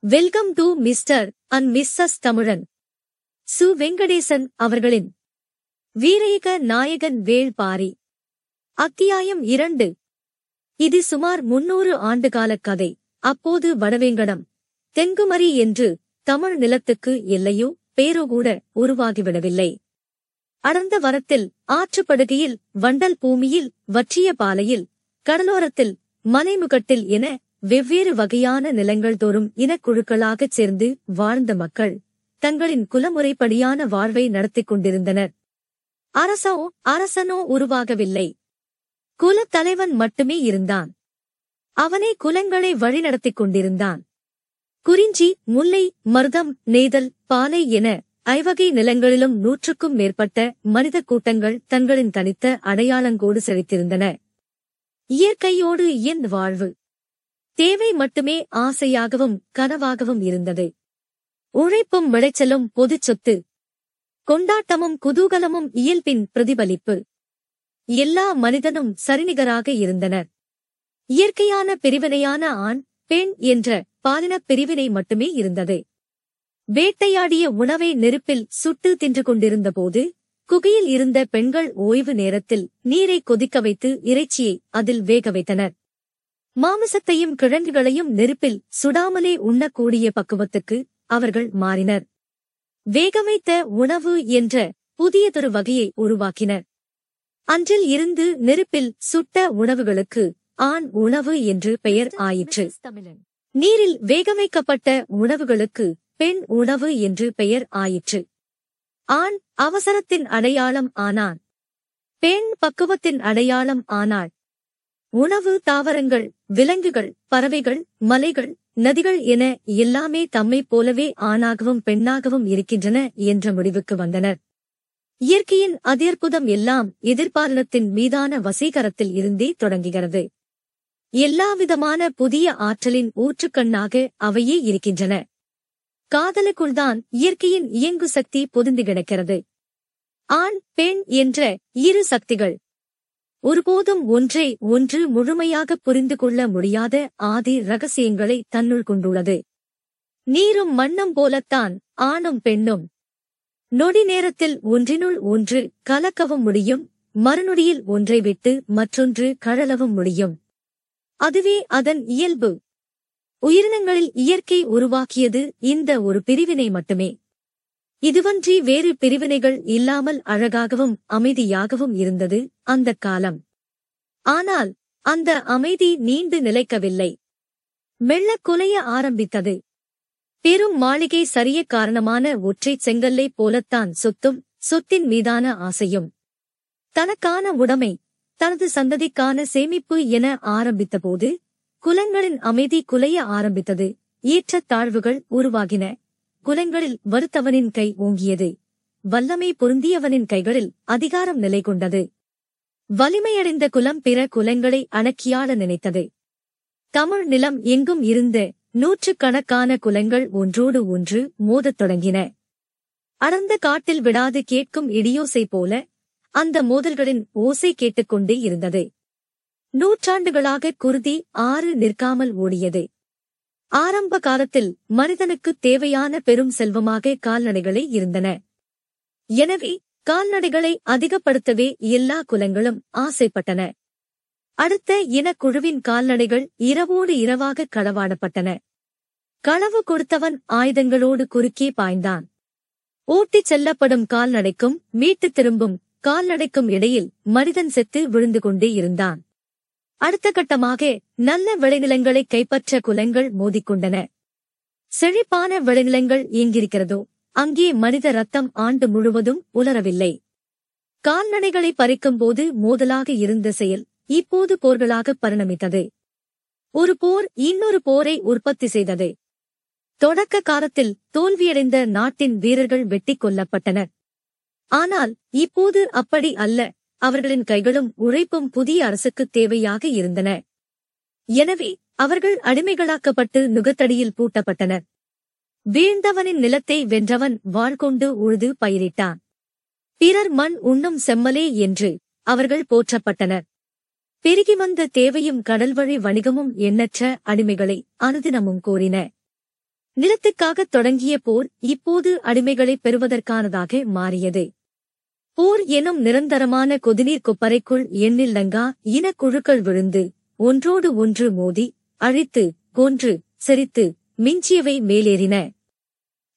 Welcome to Mr and Mrs Tamizhan. Su. Venkatesan அவர்களின் வீரயுக நாயகன் வேள்பாரி அத்தியாயம் இரண்டு. இது சுமார் முன்னூறு ஆண்டுகால கதை. அப்போது வடவேங்கடம். தெங்குமரி என்று தமிழ் நிலத்துக்கு எல்லையோ பேரோ கூட உருவாகிவிடவில்லை. அடர்ந்த வரத்தில் ஆற்றுப்படுகையில் வண்டல் பூமியில் வற்றிய பாலையில் கடலோரத்தில் மலைமுகட்டில் என வெவ்வேறு வகையான நிலங்கள் தோறும் இனக்குழுக்களாகச் சேர்ந்து வாழ்ந்த மக்கள் தங்களின் குலமுறைப்படியான வாழ்வை நடத்திக் கொண்டிருந்தனர். அரசோ அரசனோ உருவாகவில்லை. குலத்தலைவன் மட்டுமே இருந்தான். அவனே குலங்களை வழிநடத்திக் கொண்டிருந்தான். குறிஞ்சி முல்லை மருதம் நெய்தல் பாலை என ஐவகை நிலங்களிலும் நூற்றுக்கும் மேற்பட்ட மனித கூட்டங்கள் தங்களின் தனித்த அடையாளங்கோடு செழித்திருந்தன. இயற்கையோடு இயந்த வாழ்வு. தேவை மட்டுமே ஆசையாகவும் கனவாகவும் இருந்தது. உழைப்பும் விளைச்சலும் பொதுச் சொத்து. கொண்டாட்டமும் குதூகலமும் இயல்பின் பிரதிபலிப்பு. எல்லா மனிதனும் சரிநிகராக இருந்தனர். இயற்கையான பிரிவினையான ஆண் பெண் என்ற பாலினப் பிரிவினை மட்டுமே இருந்தது. வேட்டையாடிய உணவை நெருப்பில் சுட்டு தின்று கொண்டிருந்தபோது குகையில் இருந்த பெண்கள் ஓய்வு நேரத்தில் நீரை கொதிக்க வைத்து இறைச்சியை அதில் வேக வைத்தனர். மாமிசத்தையும் கிழங்குகளையும் நெருப்பில் சுடாமலே உண்ணக்கூடிய பக்குவத்துக்கு அவர்கள் மாறினர். வேகமைத்த உணவு என்ற புதியதொரு வகையை உருவாக்கினர். அன்றில் இருந்து நெருப்பில் சுட்ட உணவுகளுக்கு ஆண் உணவு என்று பெயர் ஆயிற்று. நீரில் வேகமைக்கப்பட்ட உணவுகளுக்கு பெண் உணவு என்று பெயர் ஆயிற்று. ஆண் அவசரத்தின் அடையாளம் ஆனான். பெண் பக்குவத்தின் அடையாளம் ஆனாள். உணவு தாவரங்கள் விலங்குகள் பறவைகள் மலைகள் நதிகள் என எல்லாமே தம்மைப் போலவே ஆணாகவும் பெண்ணாகவும் இருக்கின்றன என்ற முடிவுக்கு வந்தனர். இயற்கையின் அதிர்புதம் எல்லாம் எதிர்பாலனத்தின் மீதான வசீகரத்தில் இருந்தே தொடங்குகிறது. எல்லாவிதமான புதிய ஆற்றலின் ஊற்றுக்கண்ணாக அவையே இருக்கின்றன. காதலுக்குள்தான் இயற்கையின் இயங்கு சக்தி பொதிந்து கிடக்கிறது. ஆண் பெண் என்ற இரு சக்திகள் ஒருபோதும் ஒன்றை ஒன்று முழுமையாக புரிந்து கொள்ள முடியாத ஆதி ரகசியங்களை தன்னுள் கொண்டுள்ளது. நீரும் மண்ணும் போலத்தான் ஆணும் பெண்ணும். நொடி நேரத்தில் ஒன்றினுள் ஒன்று கலக்கவும் முடியும் மறுநொடியில் ஒன்றை விட்டு மற்றொன்று கழலவும் முடியும். அதுவே அதன் இயல்பு. உயிரினங்களில் இயற்கை உருவாக்கியது இந்த ஒரு பிரிவினை மட்டுமே. இதுவன்றி வேறு பிரிவினைகள் இல்லாமல் அழகாகவும் அமைதியாகவும் இருந்தது அந்த காலம். ஆனால் அந்த அமைதி நீண்டு நிலைக்கவில்லை. மெல்ல குலைய ஆரம்பித்தது. பெரும் மாளிகை சரிய காரணமான ஒற்றைச் செங்கல்லை போலத்தான் சொத்தும் சொத்தின் மீதான ஆசையும். தனக்கான உடைமை தனது சந்ததிக்கான சேமிப்பு என ஆரம்பித்தபோது குலங்களின் அமைதி குலைய ஆரம்பித்தது. ஏற்றத் தாழ்வுகள் உருவாகின. குலங்களில் வருத்தவனின் கை ஓங்கியது. வல்லமை பொருந்தியவனின் கைகளில் அதிகாரம் நிலை கொண்டது வலிமையடைந்த குலம் பிற குலங்களை அணக்கியாட நினைத்தது. தமிழ் நிலம் எங்கும் இருந்த நூற்றுக்கணக்கான குலங்கள் ஒன்றோடு ஒன்று மோதத் தொடங்கின. அடர்ந்த காட்டில் விடாது கேட்கும் இடியோசை போல அந்த மோதல்களின் ஓசை கேட்டுக்கொண்டே இருந்தது. நூற்றாண்டுகளாக குருதி ஆறு நிற்காமல் ஓடியது. ஆரம்ப காலத்தில் மனிதனுக்கு தேவையான பெரும் செல்வமாக கால்நடைகளே இருந்தன. எனவே கால்நடைகளை அதிகப்படுத்தவே எல்லா குலங்களும் ஆசைப்பட்டன. அடுத்த இனக்குழுவின் கால்நடைகள் இரவோடு இரவாக களவாடப்பட்டன. களவு கொடுத்தவன் ஆயுதங்களோடு குறுக்கே பாய்ந்தான். ஓட்டிச் செல்லப்படும் கால்நடைக்கும் மீட்டுத் திரும்பும் கால்நடைக்கும் இடையில் மனிதன் செத்து விழுந்து கொண்டே இருந்தான். அடுத்த கட்டமாக நல்ல விளைநிலங்களை கைப்பற்ற குலங்கள் மோதிக்கொண்டன. செழிப்பான விளைநிலங்கள் இயங்கியிருக்கிறதோ அங்கே மனித ரத்தம் ஆண்டு முழுவதும் உலரவில்லை. கால்நடைகளை பறிக்கும்போது மோதலாக இருந்த செயல் இப்போது போர்களாக பரிணமித்தது. ஒரு போர் இன்னொரு போரை உற்பத்தி செய்தது. தொடக்க காலத்தில் தோல்வியடைந்த நாட்டின் வீரர்கள் வெட்டிக் கொல்லப்பட்டனர். ஆனால் இப்போது அப்படி அல்ல. அவர்களின் கைகளும் உழைப்பும் புதிய அரசுக்கு தேவையாக இருந்தன. எனவே அவர்கள் அடிமைகளாக்கப்பட்டு நுகத்தடியில் பூட்டப்பட்டனர். வீழ்ந்தவனின் நிலத்தை வென்றவன் வாழ்கொண்டு உழுது பயிரிட்டான். பிறர் மண் உண்ணும் செம்மலே என்று அவர்கள் போற்றப்பட்டனர். பெருகி வந்த தேவையும் கடல்வழி வணிகமும் எண்ணற்ற அடிமைகளை அனுதினமும் கோரின. நிலத்துக்காக தொடங்கிய போர் இப்போது அடிமைகளை பெறுவதற்கானதாக மாறியது. போர் எனும் நிரந்தரமான கொதிநீர் கொப்பரைக்குள் எண்ணில்லங்கா இனக்குழுக்கள் விழுந்து ஒன்றோடு ஒன்று மோதி அழித்து கொன்று செரித்து மிஞ்சியவை மேலேறின.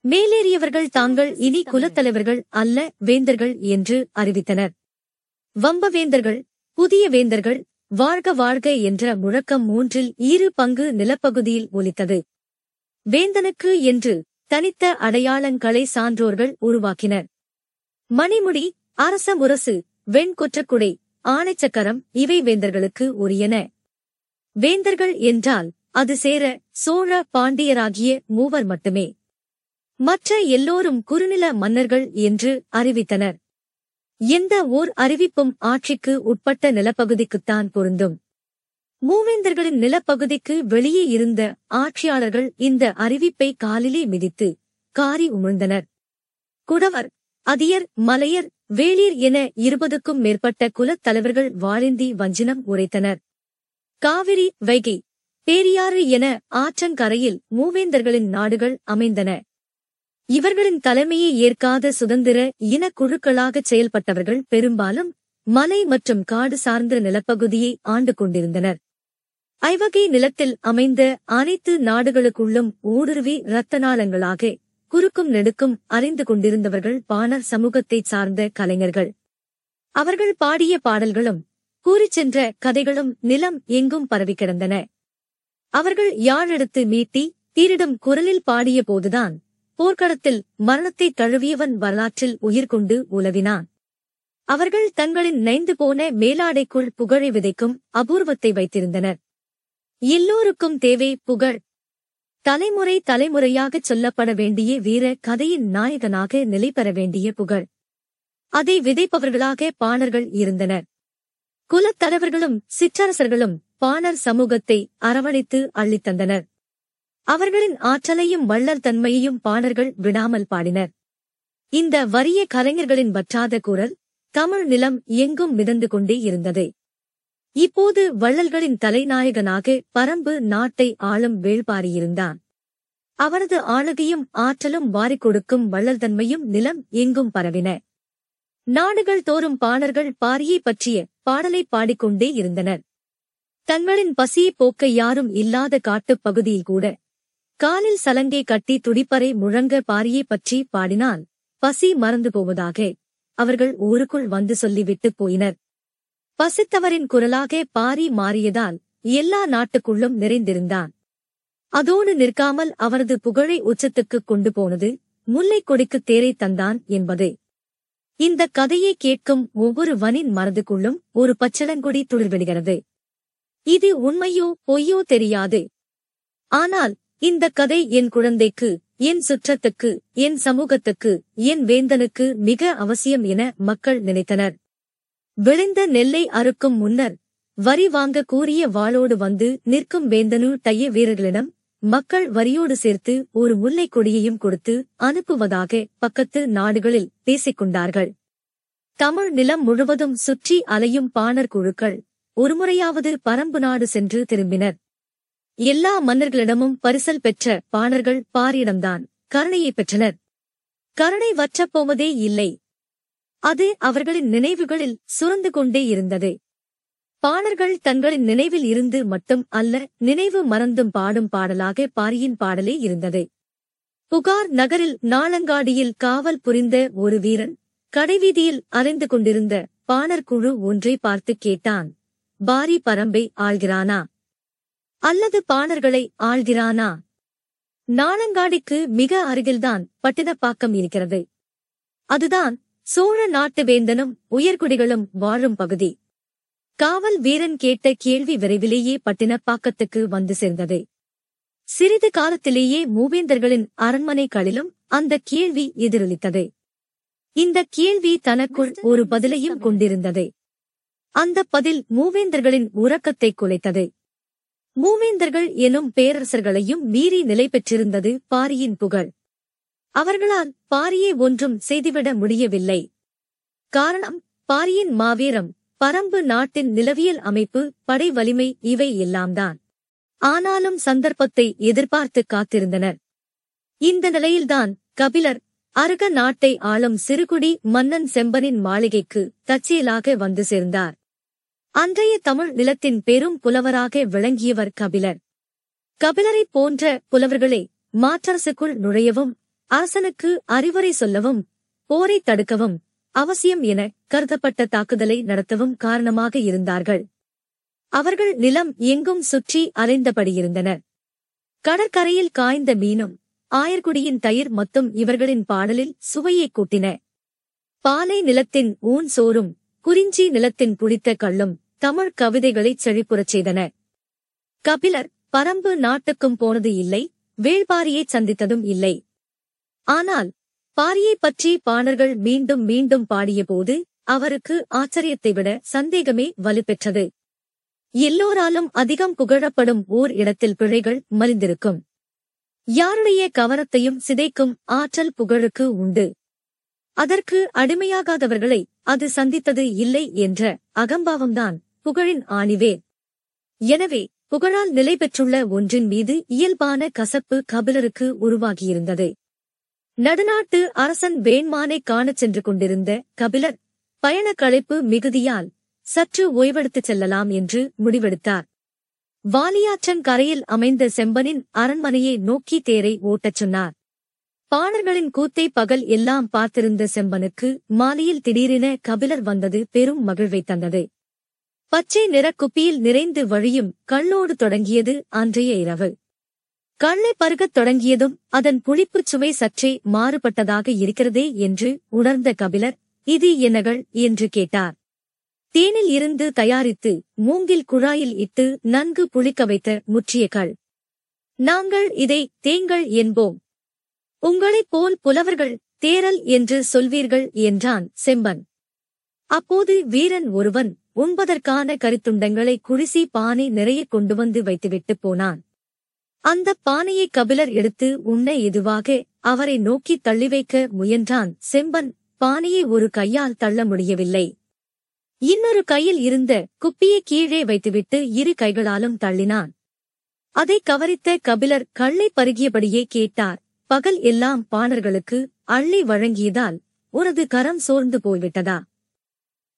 மேலேறியவர்கள் தாங்கள் இனி குலத்தலைவர்கள் அல்ல வேந்தர்கள் என்று அறிவித்தனர். வம்பவேந்தர்கள் புதிய வேந்தர்கள் வாழ்க வாழ்க என்ற முழக்கம் மூன்றில் இரு பங்கு நிலப்பகுதியில் ஒலித்தது. வேந்தனுக்கு என்று தனித்த அடையாளங்களை சான்றோர்கள் உருவாக்கினர். மணிமுடி அரச முரசு வெண்கொற்றக்குடை ஆணைச்சக்கரம் இவை வேந்தர்களுக்கு உரியன. வேந்தர்கள் என்றால் அது சேர சோழ பாண்டியராகிய மூவர் மட்டுமே. மற்ற எல்லோரும் குறுநில மன்னர்கள் என்று அறிவித்தனர். எந்த ஓர் அறிவிப்பும் ஆட்சிக்கு உட்பட்ட நிலப்பகுதிக்குத்தான் பொருந்தும். மூவேந்தர்களின் நிலப்பகுதிக்கு வெளியே இருந்த ஆட்சியாளர்கள் இந்த அறிவிப்பை காலிலே மிதித்து காரி உமிழ்ந்தனர். குடவர் அதியர் மலையர் வேளிர் என இருபதுக்கும் மேற்பட்ட குலத் தலைவர்கள் வாழேந்தி வஞ்சினம் உரைத்தனர். காவிரி வைகை பேரியாறு என ஆற்றங்கரையில் மூவேந்தர்களின் நாடுகள் அமைந்தன. இவர்களின் தலைமையை ஏற்காத சுதந்திர இனக்குழுக்களாகச் செயல்பட்டவர்கள் பெரும்பாலும் மலை மற்றும் காடு சார்ந்த நிலப்பகுதியை ஆண்டு கொண்டிருந்தனர். ஐவகை நிலத்தில் அமைந்த அனைத்து நாடுகளுக்குள்ளும் ஊடுருவி இரத்த நாளங்களாக குறுக்கும் நெடுக்கும் அறிந்து கொண்டிருந்தவர்கள் பாணர் சமூகத்தைச் சார்ந்த கலைஞர்கள். அவர்கள் பாடிய பாடல்களும் கூறிச் சென்ற கதைகளும் நிலம் எங்கும் பரவி கிடந்தன. அவர்கள் யாழெடுத்து மீட்டி தீரிடம் குரலில் பாடிய போதுதான் போர்க்களத்தில் மரணத்தை தழுவியவன் வரலாற்றில் உயிர் கொண்டு உலவினான். அவர்கள் தங்களின் நைந்து போன மேலாடைக்குள் புகழை விதைக்கும் அபூர்வத்தை வைத்திருந்தனர். எல்லோருக்கும் தேவை புகழ் தலைமுறை தலைமுறையாகச் சொல்லப்பட வேண்டிய வீர கதையின் நாயகனாக நிலை பெற வேண்டிய புகழ். அதை விதைப்பவர்களாக பாணர்கள் இருந்தனர். குலத்தலைவர்களும் சிற்றரசர்களும் பாணர் சமூகத்தை அரவணைத்து அள்ளித்தந்தனர் அவர்களின் ஆற்றலையும் வள்ளல் தன்மையையும் பாணர்கள் விடாமல் பாடினர். இந்த வறிய கலைஞர்களின் வற்றாத குரல் தமிழ் நிலம் எங்கும் மிதந்து கொண்டே இருந்தது. இப்போது வள்ளல்களின் தலைநாயகனாக பரம்பு நாட்டை ஆளும் வேள்பாரியிருந்தான். அவரது ஆளுகையும் ஆற்றலும் வாரிக் கொடுக்கும் நிலம் எங்கும் பரவின. நாடுகள் தோறும் பாணர்கள் பாரியை பற்றிய பாடலை பாடிக்கொண்டே இருந்தனர். தங்களின் பசியை போக்க யாரும் இல்லாத காட்டுப் பகுதியில் கூட காலில் சலங்கை கட்டி துடிப்பறை முழங்க பாரியை பற்றி பாடினால் பசி மறந்து போவதாக அவர்கள் ஊருக்குள் வந்து சொல்லிவிட்டுப் போயினர். பசித்தவரின் குரலாக பாரி மாறியதால் எல்லா நாட்டுக்குள்ளும் நிறைந்திருந்தான். அதோடு நிற்காமல் அவரது புகழை உச்சத்துக்குக் கொண்டு போனது முல்லைக் கொடிக்கு தேரை தந்தான் என்பது. இந்த கதையை கேட்கும் ஒவ்வொரு வனின் மனதுக்குள்ளும் ஒரு பச்சளங்கொடி துளிர்விடுகிறது. இது உண்மையோ பொய்யோ தெரியாது. ஆனால் இந்த கதை என் குழந்தைக்கு என் சுற்றத்துக்கு என் சமூகத்துக்கு என் வேந்தனுக்கு மிக அவசியம் என மக்கள் நினைத்தனர். விளைந்த நெல்லை அறுக்கும் முன்னர் வரி வாங்க கூறிய வாளோடு வந்து நிற்கும் வேந்தனு தைய வீரர்களிடம் மக்கள் வரியோடு சேர்த்து ஒரு முல்லை கொடியையும் கொடுத்து அனுப்புவதாக பக்கத்து நாடுகளில் பேசிக் கொண்டார்கள் தமிழ் நிலம் முழுவதும் சுற்றி அலையும் பாணர் குழுக்கள் ஒருமுறையாவது பரம்பு நாடு சென்று திரும்பினர். எல்லா மன்னர்களிடமும் பரிசல் பெற்ற பாணர்கள் பாரியிடம்தான் கருணையை பெற்றனர். கருணை வற்றப்போவதே இல்லை. அது அவர்களின் நினைவுகளில் சுரந்து கொண்டே இருந்தது. பாணர்கள் தங்களின் நினைவில் இருந்து மட்டும் அல்ல நினைவு மறந்தும் பாடும் பாடலாக பாரியின் பாடலே இருந்தது. புகார் நகரில் நாளங்காடியில் காவல் புரிந்த ஒரு வீரன் கடைவீதியில் அலைந்து கொண்டிருந்த பாணர் குழு ஒன்றை பார்த்து கேட்டான் பாரி பரம்பை ஆள்கிறானா? அல்லது பாணர்களை ஆள்கிறானா? நாளங்காடிக்கு மிக அருகில்தான் பட்டினப்பாக்கம் இருக்கிறது. அதுதான் சோழ நாட்டு வேந்தனும் உயர்குடிகளும் வாழும் பகுதி. காவல் வீரன் கேட்ட கேள்வி விரைவிலேயே பட்டினப்பாக்கத்துக்கு வந்து சேர்ந்தது. சிறிது காலத்திலேயே மூவேந்தர்களின் அரண்மனைகளிலும் அந்த கேள்வி எதிரொலித்தது. இந்த கேள்வி தனக்குள் ஒரு பதிலையும் கொண்டிருந்தது. அந்த பதில் மூவேந்தர்களின் உறக்கத்தை குலைத்தது. மூவேந்தர்கள் எனும் பேரரசர்களையும் மீறி நிலை பெற்றிருந்தது பாரியின் புகழ். அவர்களால் பாரியை ஒன்றும் செய்துவிட முடியவில்லை. காரணம் பாரியின் மாவீரம் பரம்பு நாட்டின் நிலவியல் அமைப்பு படை வலிமை இவை எல்லாம்தான். ஆனாலும் சந்தர்ப்பத்தை எதிர்பார்த்து காத்திருந்தனர். இந்த நிலையில்தான் கபிலர் அருக நாட்டை ஆளும் சிறுகுடி மன்னன் செம்பனின் மாளிகைக்கு தற்செயலாக வந்து சேர்ந்தார். அன்றைய தமிழ் நிலத்தின் பெரும் புலவராக விளங்கியவர் கபிலர். கபிலரைப் போன்ற புலவர்களே மாற்றரசுக்குள் நுழையவும் அரசனுக்கு அறிவுரை சொல்லவும் போரை தடுக்கவும் அவசியம் என கருதப்பட்ட தாக்குதலை நடத்தவும் காரணமாக இருந்தார்கள். அவர்கள் நிலம் எங்கும் சுற்றி அலைந்தபடியிருந்தனர். கடற்கரையில் காய்ந்த மீனும் ஆயர்குடியின் தயிர் மொத்தம் இவர்களின் பாடலில் சுவையை கூட்டின. பாலை நிலத்தின் ஊன் சோறும் குறிஞ்சி நிலத்தின் புளித்த கள்ளும் தமிழ் கவிதைகளைச் செழிப்புறச் செய்தன. கபிலர் பரம்பு நாட்டுக்கும் போனது இல்லை வேள்பாரியைச் சந்தித்ததும் இல்லை. ஆனால் பாரியைப் பற்றி பாணர்கள் மீண்டும் மீண்டும் பாடியபோது அவருக்கு ஆச்சரியத்தை விட சந்தேகமே வலுப்பெற்றது. எல்லோராலும் அதிகம் புகழப்படும் ஓர் இடத்தில் பிழைகள் மலிந்திருக்கும். யாருடைய கவனத்தையும் சிதைக்கும் ஆற்றல் புகழுக்கு உண்டு. அதற்கு அடிமையாகாதவர்களை அது சந்தித்தது இல்லை என்ற அகம்பாவம்தான் புகழின் ஆணிவே. எனவே புகழால் நிலை பெற்றுள்ள ஒன்றின் மீது இயல்பான கசப்பு கபிலருக்கு உருவாகியிருந்தது. நடுநாட்டு அரசன் வேண்மானை காணச் சென்று கொண்டிருந்த கபிலர் பயண களைப்பு மிகுதியால் சற்று ஓய்வெடுத்துச் செல்லலாம் என்று முடிவெடுத்தார். வாலியாற்றன் கரையில் அமைந்த செம்பனின் அரண்மனையை நோக்கி தேரை ஓட்டச் சொன்னார். பாணர்களின் கூத்தை பகல் எல்லாம் பார்த்திருந்த செம்பனுக்கு மாலையில் திடீரென கபிலர் வந்தது பெரும் மகிழ்வை தந்தது. பச்சை நிறக் குப்பியில் நிறைந்து வழியும் கள்ளோடு தொடங்கியது அன்றைய இரவு. கண்ணை பருகத் தொடங்கியதும் அதன் புளிப்புச் சுவை சற்றே மாறுபட்டதாக இருக்கிறதே என்று உணர்ந்த கபிலர் இது என்னகள் என்று கேட்டார். தேனில் இருந்து தயாரித்து மூங்கில் குழாயில் இட்டு நன்கு புளிக்க வைத்த முற்றிய கள் நாங்கள் இதை தேங்கள் என்போம். உங்களைப் போல் புலவர்கள் தேரல் என்று சொல்வீர்கள் என்றான் செம்பன். அப்போது வீரன் ஒருவன் உண்பதற்கான கருத்துண்டங்களை குடிசி பானை நிறைய கொண்டு வந்து வைத்துவிட்டு போனான். அந்த பானையை கபிலர் எடுத்து உண்ண எதுவாக அவரை நோக்கி தள்ளி வைக்க முயன்றான். செம்பன் பானையை ஒரு கையால் தள்ள முடியவில்லை. இன்னொரு கையில் இருந்த குப்பியை கீழே வைத்துவிட்டு இரு கைகளாலும் தள்ளினான். அதை கவரித்த கபிலர் கள்ளை பருகியபடியே கேட்டார். பகல் எல்லாம் பாணர்களுக்கு அள்ளி வழங்கியதால் உனது கரம் சோர்ந்து போய்விட்டதா?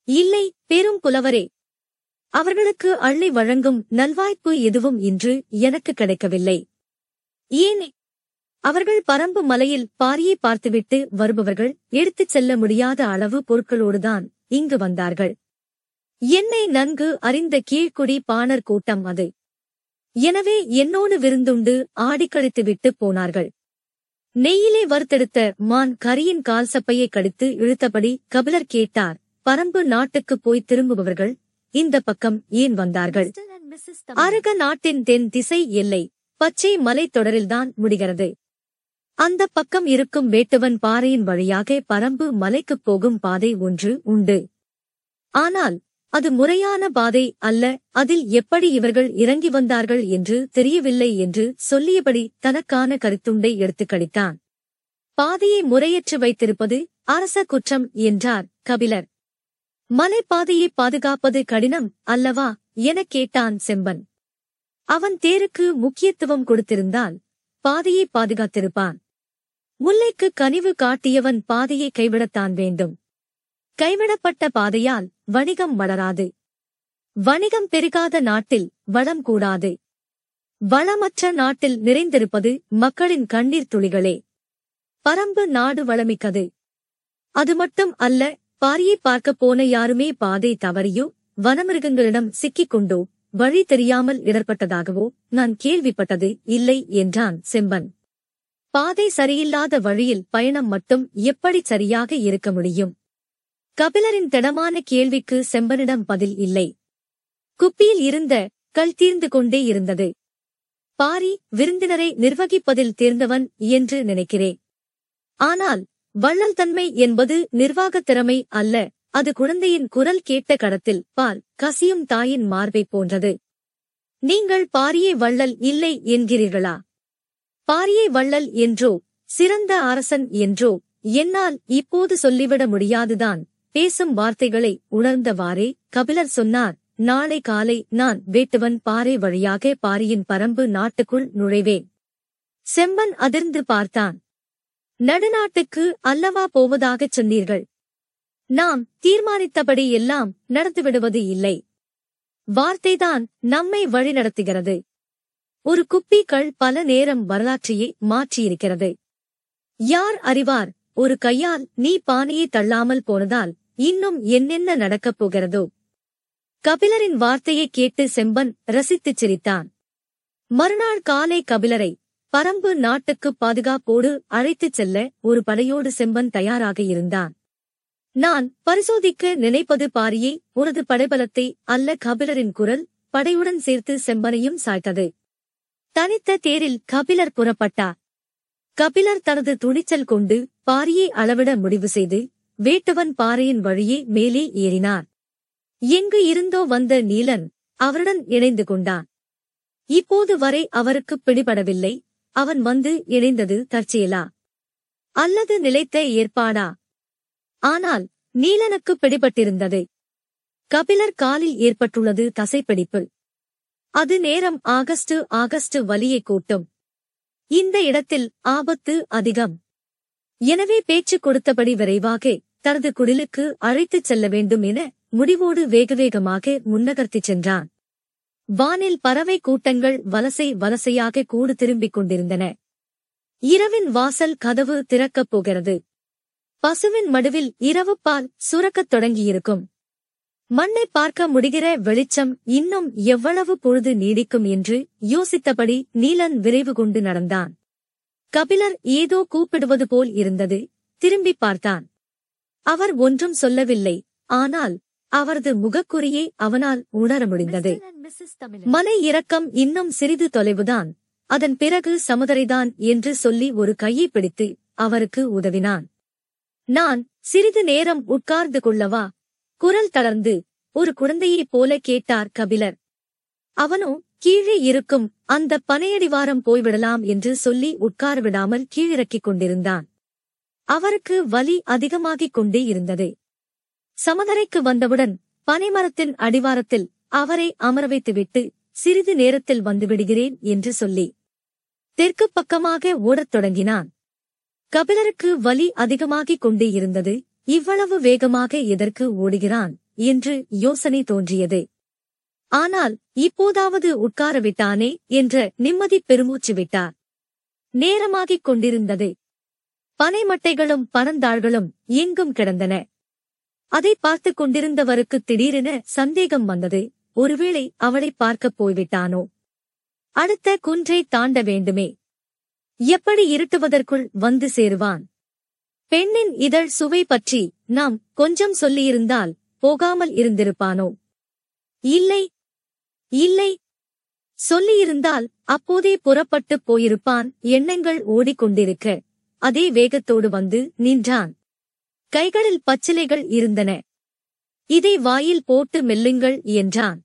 இல்லை பெரும் புலவரே அவர்களுக்கு அள்ளி வழங்கும் நல்வாய்ப்பு எதுவும் இன்று எனக்கு கிடைக்கவில்லை. ஏனே? அவர்கள் பரம்பு மலையில் பாரியை பார்த்துவிட்டு வருபவர்கள் எடுத்துச் செல்ல முடியாத அளவு பொருட்களோடுதான் இங்கு வந்தார்கள். என்னை நன்கு அறிந்த கீழ்க்குடி பாணர் கூட்டம் அது. எனவே என்னோடு விருந்துண்டு ஆடிக்கழித்துவிட்டு போனார்கள். நெய்யிலே வறுத்தெடுத்த மான் கரியின் கால்சப்பையை கடித்து இழுத்தபடி கபிலர் கேட்டார் பரம்பு நாட்டுக்குப் போய் திரும்புபவர்கள் இந்த பக்கம் ஏன் வந்தார்கள்? அருக நாட்டின் தென் திசை எல்லை பச்சை மலைத்தொடரில்தான் முடிகிறது. அந்த பக்கம் இருக்கும் வேட்டுவன் பாறையின் வழியாக பரம்பு மலைக்குப் போகும் பாதை ஒன்று உண்டு. ஆனால் அது முறையான பாதை அல்ல அதில் எப்படி இவர்கள் இறங்கி வந்தார்கள் என்று தெரியவில்லை என்று சொல்லியபடி தனக்கான கருத்துண்டை எடுத்துக் கழித்தான் பாதையை முறையற்று வைத்திருப்பது அரச குற்றம் என்றார் கபிலர். மலைப்பாதையை பாதுகாப்பது கடினம் அல்லவா எனக் கேட்டான் செம்பன். அவன் தேருக்கு முக்கியத்துவம் கொடுத்திருந்தால் பாதையை பாதுகாத்திருப்பான். முல்லைக்கு கனிவு காட்டியவன் பாதையை கைவிடத்தான் வேண்டும். கைவிடப்பட்ட பாதையால் வணிகம் வளராது. வணிகம் பெருகாத நாட்டில் வளம் கூடாது. வளமற்ற நாட்டில் நிறைந்திருப்பது மக்களின் கண்ணீர் துளிகளே. பரம்பு நாடு வளமிக்கது. அது மட்டும் அல்ல பாரியை பார்க்கப் போன யாருமே பாதை தவறியோ வனமிருகங்களிடம் சிக்கிக் கொண்டோ வழி தெரியாமல் இடர்பட்டதாகவோ நான் கேள்விப்பட்டது இல்லை என்றான் செம்பன். பாதை சரியில்லாத வழியில் பயணம் மட்டும் எப்படி சரியாக இருக்க முடியும்? கபிலரின் திடமான கேள்விக்கு செம்பனிடம் பதில் இல்லை. குப்பியில் இருந்த கல் தீர்ந்து கொண்டே இருந்தது. பாரி விருந்தினரை நிர்வகிப்பதில் தேர்ந்தவன் என்று நினைக்கிறேன். ஆனால் வள்ளல் தன்மை என்பது நிர்வாகத் திறமை அல்ல அது குழந்தையின் குரல் கேட்ட கடத்தில் பால் கசியும் தாயின் மார்பை போன்றது. நீங்கள் பாரியே வள்ளல் இல்லை என்கிறீர்களா? பாரியே வள்ளல் என்றோ சிறந்த அரசன் என்றோ என்னால் இப்போது சொல்லிவிட முடியாதுதான். பேசும் வார்த்தைகளை உணர்ந்தவாறே கபிலர் சொன்னார் நாளை காலை நான் வேட்டுவன் பாறை வழியாக பாரியின் பரம்பு நாட்டுக்குள் நுழைவேன். செம்பன் அதிர்ந்து பார்த்தான். நடுநாட்டுக்கு அல்லவா போவதாகச் சொன்னீர்கள்? நாம் தீர்மானித்தபடி எல்லாம் நடந்துவிடுவது இல்லை. வார்த்தைதான் நம்மை வழிநடத்துகிறது. ஒரு குப்பிக்கள் பல நேரம் வரலாற்றையே மாற்றியிருக்கிறது. யார் அறிவார் ஒரு கையால் நீ பானையை தள்ளாமல் போனதால் இன்னும் என்னென்ன நடக்கப் போகிறதோ? கபிலரின் வார்த்தையைக் கேட்டு செம்பன் ரசித்துச் சிரித்தான். மறுநாள் காலை கபிலரை பரம்பு நாட்டுக்கு பாதுகாப்போடு அழைத்துச் செல்ல ஒரு படையோடு செம்பன் தயாராக இருந்தான். நான் பரிசோதிக்க நினைப்பது பாரியே உனது படைபலத்தை அல்ல கபிலரின் குரல் படையுடன் சேர்த்து செம்பனையும் சாய்த்தது. தனித்த தேரில் கபிலர் புறப்பட்டார் கபிலர் தனது துணிச்சல் கொண்டு பாரியை அளவிட முடிவு செய்து வேட்டவன் பாறையின் வழியே மேலே ஏறினார். எங்கு இருந்தோ வந்த நீலன் அவருடன் இணைந்து கொண்டான். இப்போது வரை அவருக்கு பிடிபடவில்லை. அவன் வந்து இணைந்தது தற்செயலா? அல்லது நிலைத்த ஏற்பாடா? ஆனால் நீலனுக்கு பிடிபட்டிருந்தது. கபிலர் காலில் ஏற்பட்டுள்ளது தசைப்பிடிப்பு. அது நேரம் ஆகஸ்ட் ஆகஸ்ட் வலியை கூட்டும். இந்த இடத்தில் ஆபத்து அதிகம். எனவே பேச்சு கொடுத்தபடி விரைவாக தனது குடிலுக்கு அழைத்துச் செல்ல வேண்டும் என முடிவோடு வேகவேகமாக முன்னகர்த்திச் சென்றான். வானில் பறவை கூட்டங்கள் வலசை வலசையாக கூடு திரும்பிக் கொண்டிருந்தன. இரவின் வாசல் கதவு திறக்கப் போகிறது. பசுவின் மடுவில் இரவு பால் சுரக்கத் தொடங்கியிருக்கும். மண்ணை பார்க்க முடிகிற வெளிச்சம் இன்னும் எவ்வளவு பொழுது நீடிக்கும் என்று யோசித்தபடி நீலன் விரைவு கொண்டு நடந்தான். கபிலர் ஏதோ கூப்பிடுவது போல் இருந்தது திரும்பிப் பார்த்தான். அவர் ஒன்றும் சொல்லவில்லை ஆனால் அவரது முகக்குறியை அவனால் உணர முடிந்தது. மலை இறக்கம் இன்னும் சிறிது தொலைவுதான். அதன் பிறகு சமுதரைதான் என்று சொல்லி ஒரு கையை பிடித்து அவருக்கு உதவினான். நான் சிறிது நேரம் உட்கார்ந்து கொள்ளவா? குரல் தளர்ந்து ஒரு குழந்தையைப் போல கேட்டார் கபிலர். அவனோ கீழே இருக்கும் அந்த பனையடிவாரம் போய்விடலாம் என்று சொல்லி உட்கார விடாமல் கீழிறக்கிக் கொண்டிருந்தான். அவருக்கு வலி அதிகமாகிக் கொண்டே இருந்தது. சமதரைக்கு வந்தவுடன் பனைமரத்தின் அடிவாரத்தில் அவரை அமர வைத்துவிட்டு சிறிது நேரத்தில் வந்துவிடுகிறேன் என்று சொல்லி தெற்குப் பக்கமாக ஓடத் தொடங்கினான். கபிலருக்கு வலி அதிகமாகிக் கொண்டே இருந்தது இவ்வளவு வேகமாக எதற்கு ஓடுகிறான் என்று யோசனை தோன்றியது. ஆனால் இப்போதாவது உட்காரவிட்டானே என்ற நிம்மதி பெருமூச்சு விட்டார். நேரமாகிக் கொண்டிருந்தது. பனைமட்டைகளும் பனந்தாள்களும் எங்கும் கிடந்தன. அதை பார்த்துக் கொண்டிருந்தவருக்கு திடீரென சந்தேகம் வந்தது. ஒருவேளை அவளை பார்க்கப் போய்விட்டானோ? அடுத்த குன்றை தாண்ட வேண்டுமே. எப்படி இருட்டுவதற்குள் வந்து சேருவான்? பெண்ணின் இதழ் சுவை பற்றி நாம் கொஞ்சம் சொல்லியிருந்தால் போகாமல் இருந்திருப்பானோ? இல்லை. இல்லை. சொல்லியிருந்தால் அப்போதே புறப்பட்டுப் போயிருப்பான் எண்ணங்கள் ஓடிக்கொண்டிருக்க. அதே வேகத்தோடு வந்து நின்றான். கைகளில் பச்சிலைகள் இருந்தன. இதை வாயில் போட்டு மெல்லுங்கள் என்றான்.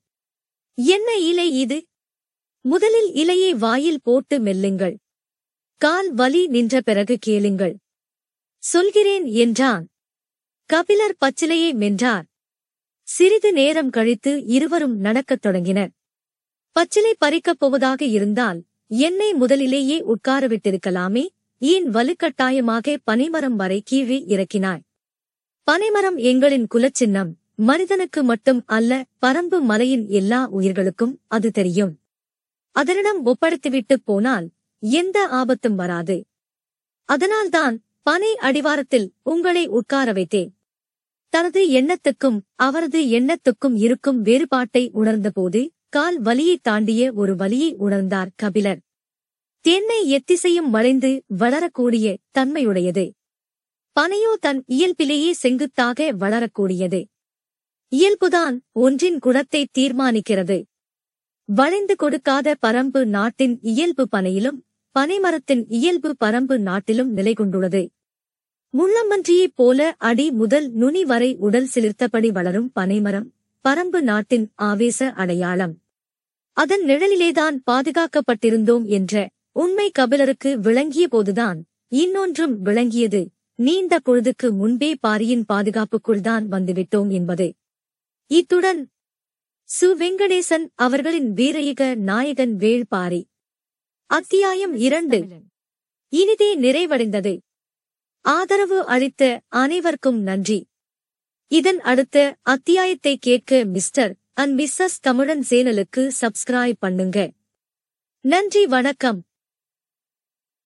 என்ன இலை இது? முதலில் இலையை வாயில் போட்டு மெல்லுங்கள். கால் வலி நின்ற பிறகு கேளுங்கள். சொல்கிறேன் என்றான். கபிலர் பச்சிலையை மென்றார். சிறிது நேரம் கழித்து இருவரும் நடக்கத் தொடங்கினர். பச்சிலை பறிக்கப் போவதாக இருந்தால் என்னை முதலிலேயே உட்காரவிட்டிருக்கலாமே ஏன் வலுக்கட்டாயமாக பனைமரம் வரை கீழே இறக்கினாய்? பனைமரம் எங்களின் குலச்சின்னம். மனிதனுக்கு மட்டும் அல்ல பரம்பு மலையின் எல்லா உயிர்களுக்கும் அது தெரியும். அதனிடம் ஒப்படைத்துவிட்டுப் போனால் எந்த ஆபத்தும் வராது. அதனால்தான் பனை அடிவாரத்தில் உங்களை உட்கார வைத்தேன். தனது எண்ணத்துக்கும் அவரது எண்ணத்துக்கும் இருக்கும் வேறுபாட்டை உணர்ந்தபோது கால் வலியைத் தாண்டிய ஒரு வலியை உணர்ந்தார் கபிலர். தென்னை எத்திசையும் வளைந்து வளரக்கூடிய தன்மையுடையது. பனையோ தன் இயல்பிலேயே செங்குத்தாக வளரக்கூடியது. இயல்புதான் ஒன்றின் குணத்தை தீர்மானிக்கிறது. வளைந்து கொடுக்காத பரம்பு நாட்டின் இயல்பு பனையிலும் பனைமரத்தின் இயல்பு பரம்பு நாட்டிலும் நிலை கொண்டுள்ளது முள்ளம்பன்றியைப் போல அடி முதல் நுனி வரை உடல் சிலிர்த்தபடி வளரும் பனைமரம் பரம்பு நாட்டின் ஆவேச அடையாளம். அதன் நிழலிலேதான் பாதுகாக்கப்பட்டிருந்தோம் என்ற உண்மை கபிலருக்கு விளங்கிய போதுதான் இன்னொன்றும் விளங்கியது. நீண்ட பொழுதுக்கு முன்பே பாரியின் பாதுகாப்புக்குள்தான் வந்துவிட்டோம் என்பது. இத்துடன் சு. வெங்கடேசன் அவர்களின் வீரயுக நாயகன் வேள்பாரி அத்தியாயம் இரண்டு. இனிதே நிறைவடைந்தது. ஆதரவு அளித்த அனைவருக்கும் நன்றி. இதன் அடுத்த அத்தியாயத்தை கேட்க மிஸ்டர் அண்ட் மிஸ்ஸஸ் தமிழன் சேனலுக்கு சப்ஸ்கிரைப் பண்ணுங்க. நன்றி வணக்கம்.